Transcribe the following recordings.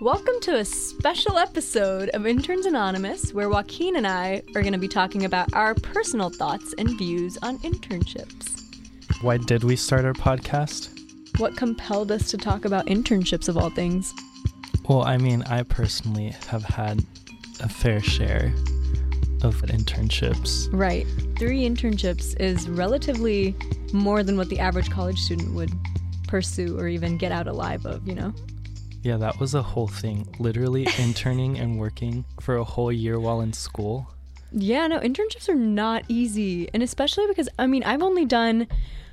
Welcome to a special episode of Interns Anonymous, where Joaquin and I are going to be talking about our personal thoughts and views on internships. Why did we start our podcast? What compelled us to talk about internships of all things? Well, I mean, I personally have had a fair share of internships. Right. Three internships is relatively more than what the average college student would pursue or even get out alive of, you know? Yeah, that was a whole thing. Literally interning and working for a whole year while in school. Yeah, no, internships are not easy. And especially because, I mean, I've only done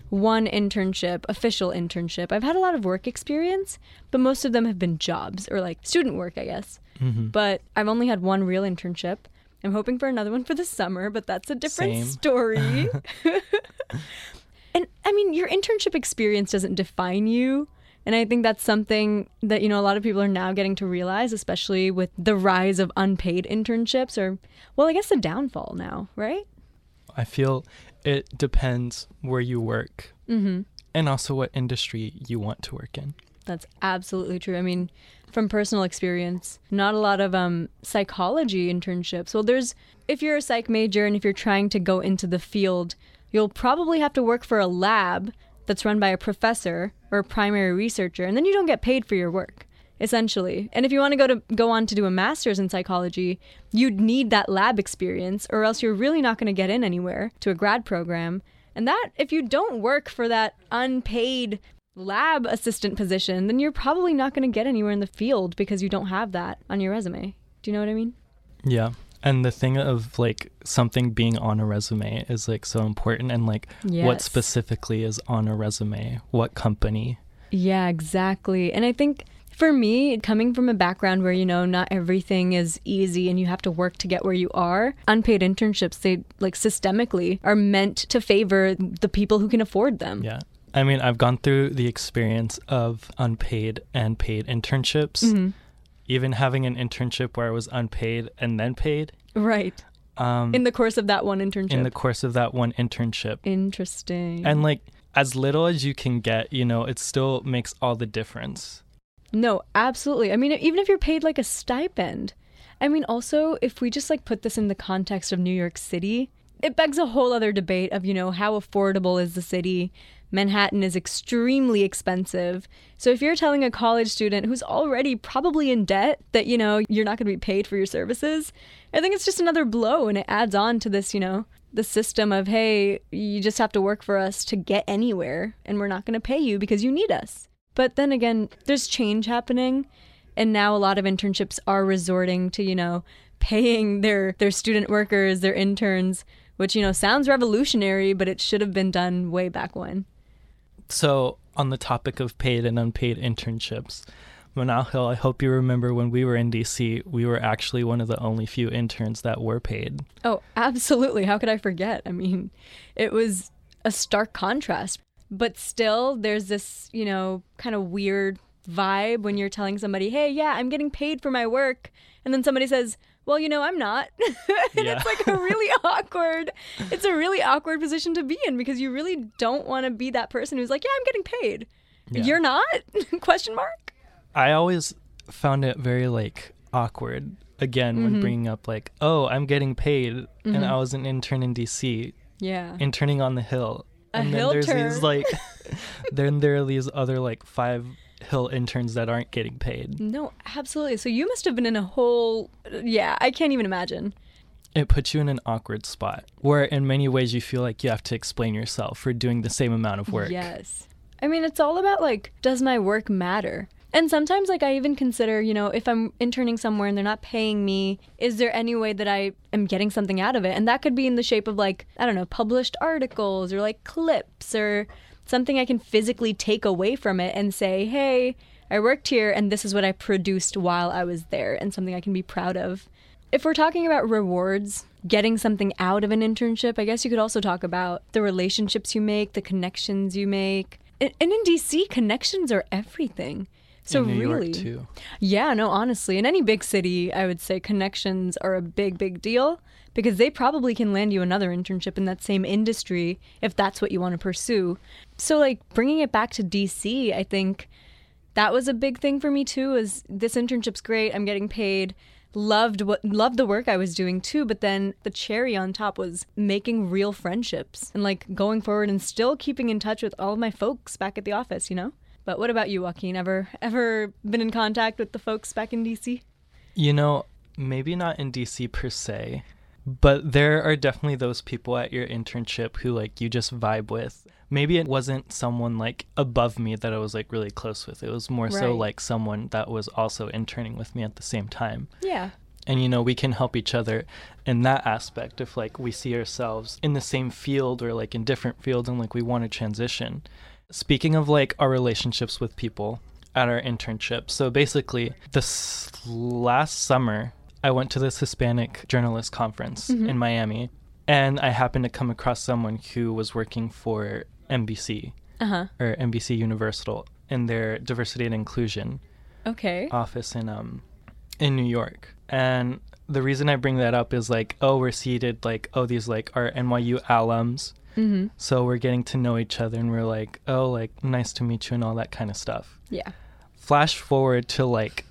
one internship, official internship. I've had a lot of work experience, but most of them have been jobs or like student work, I guess. Mm-hmm. But I've only had one real internship. I'm hoping for another one for the summer, but that's a different Same. story. and I mean, your internship experience doesn't define you. And I think that's something that, you know, a lot of people are now getting to realize, especially with the rise of unpaid internships or, well, I guess the downfall now, right? I feel it depends where you work Mm-hmm. and also what industry you want to work in. That's absolutely true. I mean, from personal experience, not a lot of um, psychology internships. Well, there's, if you're a psych major and if you're trying to go into the field, you'll probably have to work for a lab that's run by a professor or a primary researcher, and then you don't get paid for your work. Essentially. And if you want to go to go on to do a master's in psychology, you'd need that lab experience or else you're really not going to get in anywhere to a grad program. And that if you don't work for that unpaid lab assistant position, then you're probably not going to get anywhere in the field because you don't have that on your resume. Do you know what I mean? Yeah. And the thing of like something being on a resume is like so important and like what specifically is on a resume, what company. Yeah, exactly. And I think for me, coming from a background where, you know, not everything is easy and you have to work to get where you are, unpaid internships, they like systemically are meant to favor the people who can afford them. Yeah. I mean, I've gone through the experience of unpaid and paid internships. Mhm. Even having an internship where I was unpaid and then paid. Right. Um, In the course of that one internship. in the course of that one internship. Interesting. And like as little as you can get, you know, it still makes all the difference. No, absolutely. I mean, even if you're paid like a stipend. I mean, also, if we just like put this in the context of New York City, it begs a whole other debate of, you know, how affordable is the city? Manhattan is extremely expensive. So if you're telling a college student who's already probably in debt that, you know, you're not going to be paid for your services, I think it's just another blow and it adds on to this, you know, the system of, hey, you just have to work for us to get anywhere and we're not going to pay you because you need us. But then again, there's change happening, and now a lot of internships are resorting to, you know, paying their their student workers, their interns, which you know sounds revolutionary, but it should have been done way back when. So, on the topic of paid and unpaid internships, Manal Hill, I hope you remember when we were in DC, we were actually one of the only few interns that were paid. Oh, absolutely. How could I forget? I mean, it was a stark contrast. But still, there's this, you know, kind of weird vibe when you're telling somebody, hey, yeah, I'm getting paid for my work. And then somebody says, well, you know, I'm not. and Yeah. it's like a really awkward, it's a really awkward position to be in because you really don't want to be that person who's like, yeah, I'm getting paid. Yeah. You're not? Question mark? I always found it very like awkward again when Mhm. bringing up like, "Oh, I'm getting paid and Mhm. I was an intern in DC, Yeah. interning on the hill." A and hill then there's turn. these like then there are these other like five hill interns that aren't getting paid. No, absolutely. So you must have been in a whole, yeah, I can't even imagine. It puts you in an awkward spot where in many ways you feel like you have to explain yourself for doing the same amount of work. Yes. I mean, it's all about like, does my work matter? And sometimes, like, I even consider, you know, if I'm interning somewhere and they're not paying me, is there any way that I am getting something out of it? And that could be in the shape of, like, I don't know, published articles or like clips or something I can physically take away from it and say, hey, I worked here and this is what I produced while I was there and something I can be proud of. If we're talking about rewards, getting something out of an internship, I guess you could also talk about the relationships you make, the connections you make. And in DC, connections are everything. So really, yeah, no, honestly, in any big city, I would say connections are a big, big deal because they probably can land you another internship in that same industry if that's what you want to pursue. So, like, bringing it back to DC, I think that was a big thing for me too. Is this internship's great? I'm getting paid. Loved what loved the work I was doing too, but then the cherry on top was making real friendships and like going forward and still keeping in touch with all of my folks back at the office, you know? But what about you, Joaquin? Ever ever been in contact with the folks back in DC? You know, maybe not in DC per se, but there are definitely those people at your internship who like you just vibe with. Maybe it wasn't someone like above me that I was like really close with. It was more so like someone that was also interning with me at the same time. Yeah. And you know, we can help each other in that aspect if like we see ourselves in the same field or like in different fields and like we want to transition. Speaking of like our relationships with people at our internship. So basically, this last summer, I went to this Hispanic journalist conference in Miami and I happened to come across someone who was working for NBC Uh huh. or NBC Universal in their diversity and inclusion Okay. office in um in New York. And the reason I bring that up is like, oh, we're seated like, oh, these like are NYU alums. mm-hmm. So we're getting to know each other and we're like, oh, like nice to meet you and all that kind of stuff. Yeah. Flash forward to like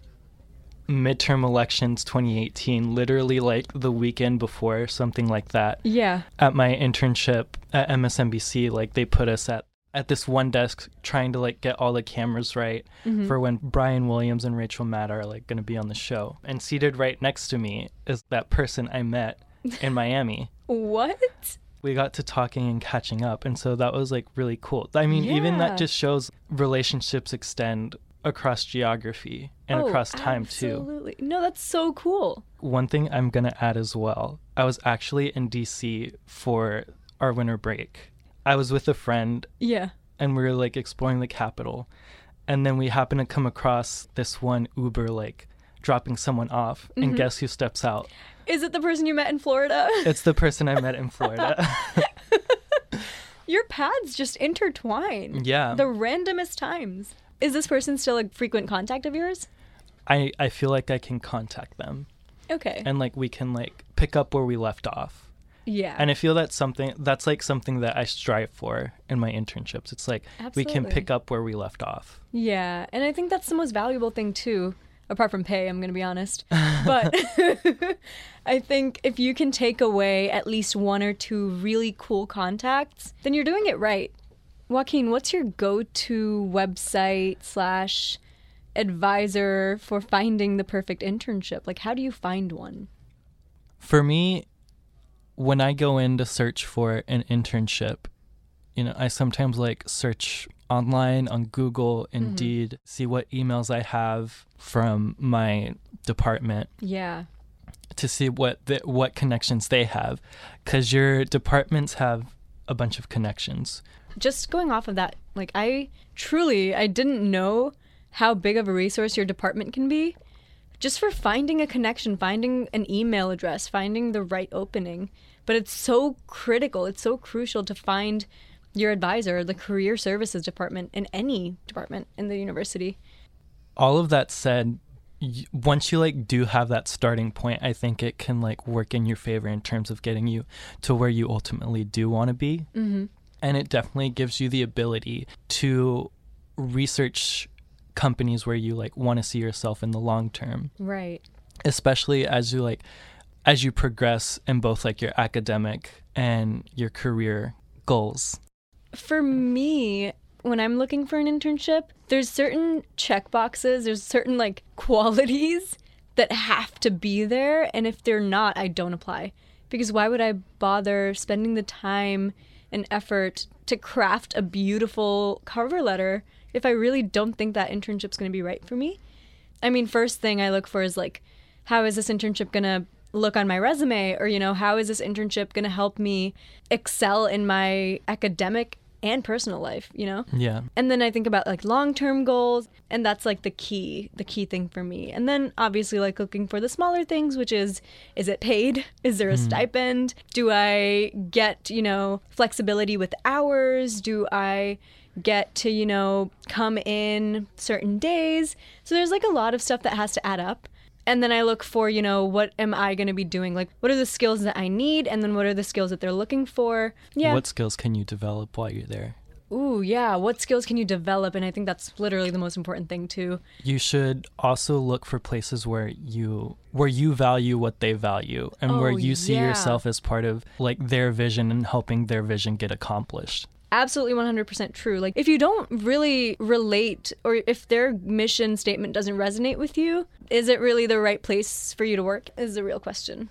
midterm elections 2018, literally like the weekend before, something like that. Yeah. At my internship at MSNBC, like they put us at at this one desk trying to like get all the cameras right Mhm. for when Brian Williams and Rachel Maddow are like going to be on the show. And seated right next to me is that person I met in Miami. What? We got to talking and catching up, and so that was like really cool. I mean, even that just shows relationships extend across geography and Oh, across time too. Absolutely. No, that's so cool. One thing I'm going to add as well. I was actually in DC for our winter break. I was with a friend Yeah. and we were like exploring the capital and then we happened to come across this one uber like dropping someone off Mm-hmm. and guess who steps out Is it the person you met in Florida? it's the person i met in florida Your paths just intertwine. yeah The randomest times. Is this person still a frequent contact of yours? i i feel like i can contact them Okay. and like we can like pick up where we left off yeah. and i feel that's something that's like something that i strive for in my internships it's like we can pick up where we left off Yeah, and I think that's the most valuable thing too, apart from pay, I'm going to be honest. But I think if you can take away at least one or two really cool contacts, then you're doing it right. Joaquin, what's your go-to website slash advisor for finding the perfect internship? Like, how do you find one? For me, when I go in to search for an internship, you know, I sometimes like search online on Google, mm-hmm. Indeed, see what emails I have from my department Yeah. to see what the, what connections they have, because your departments have a bunch of connections. Just going off of that, like I truly I didn't know how big of a resource your department can be. Just for finding a connection, finding an email address, finding the right opening. But it's so critical, it's so crucial to find your advisor, the career services department in any department in the university. all of that said once you like do have that starting point i think it can like work in your favor in terms of getting you to where you ultimately do want to be Mm-hmm. And it definitely gives you the ability to research companies where you like want to see yourself in the long term Right. especially as you like as you progress in both like your academic and your career goals For me, when I'm looking for an internship, there's certain check boxes, there's certain like qualities that have to be there, and if they're not, I don't apply. Because why would I bother spending the time and effort to craft a beautiful cover letter if I really don't think that internship's going to be right for me? I mean, first thing I look for is like, how is this internship going to look on my resume? Or, you know, how is this internship going to help me excel in my academic and personal life, you know? yeah And then I think about like long term goals, and that's like the key, the key thing for me. And then obviously, like looking for the smaller things, which is is it paid? Is there a mm. stipend? Do I get, you know, flexibility with hours? Do I get to, you know, come in certain days? So there's like a lot of stuff that has to add up. And then I look for, you know, what am I going to be doing? Like, what are the skills that I need? And then what are the skills that they're looking for? Yeah. what skills can you develop while you're there Ooh, yeah. What skills can you develop? And I think that's literally the most important thing too. You should also look for places where you where you value what they value and where Oh, you see yeah. yourself as part of like their vision and helping their vision get accomplished. Absolutely 100% true. Like, if you don't really relate or if their mission statement doesn't resonate with you, is it really the right place for you to work? Is the real question.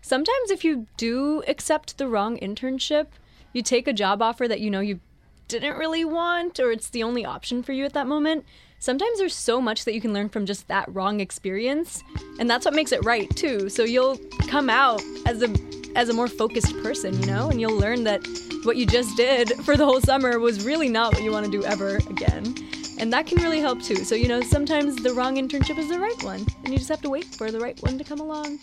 Sometimes, if you do accept the wrong internship, you take a job offer that you know you didn't really want or it's the only option for you at that moment. Sometimes there's so much that you can learn from just that wrong experience, and that's what makes it right too. So you'll come out as a as a more focused person, you know, and you'll learn that what you just did for the whole summer was really not what you want to do ever again. And that can really help too. So, you know, sometimes the wrong internship is the right one, and you just have to wait for the right one to come along.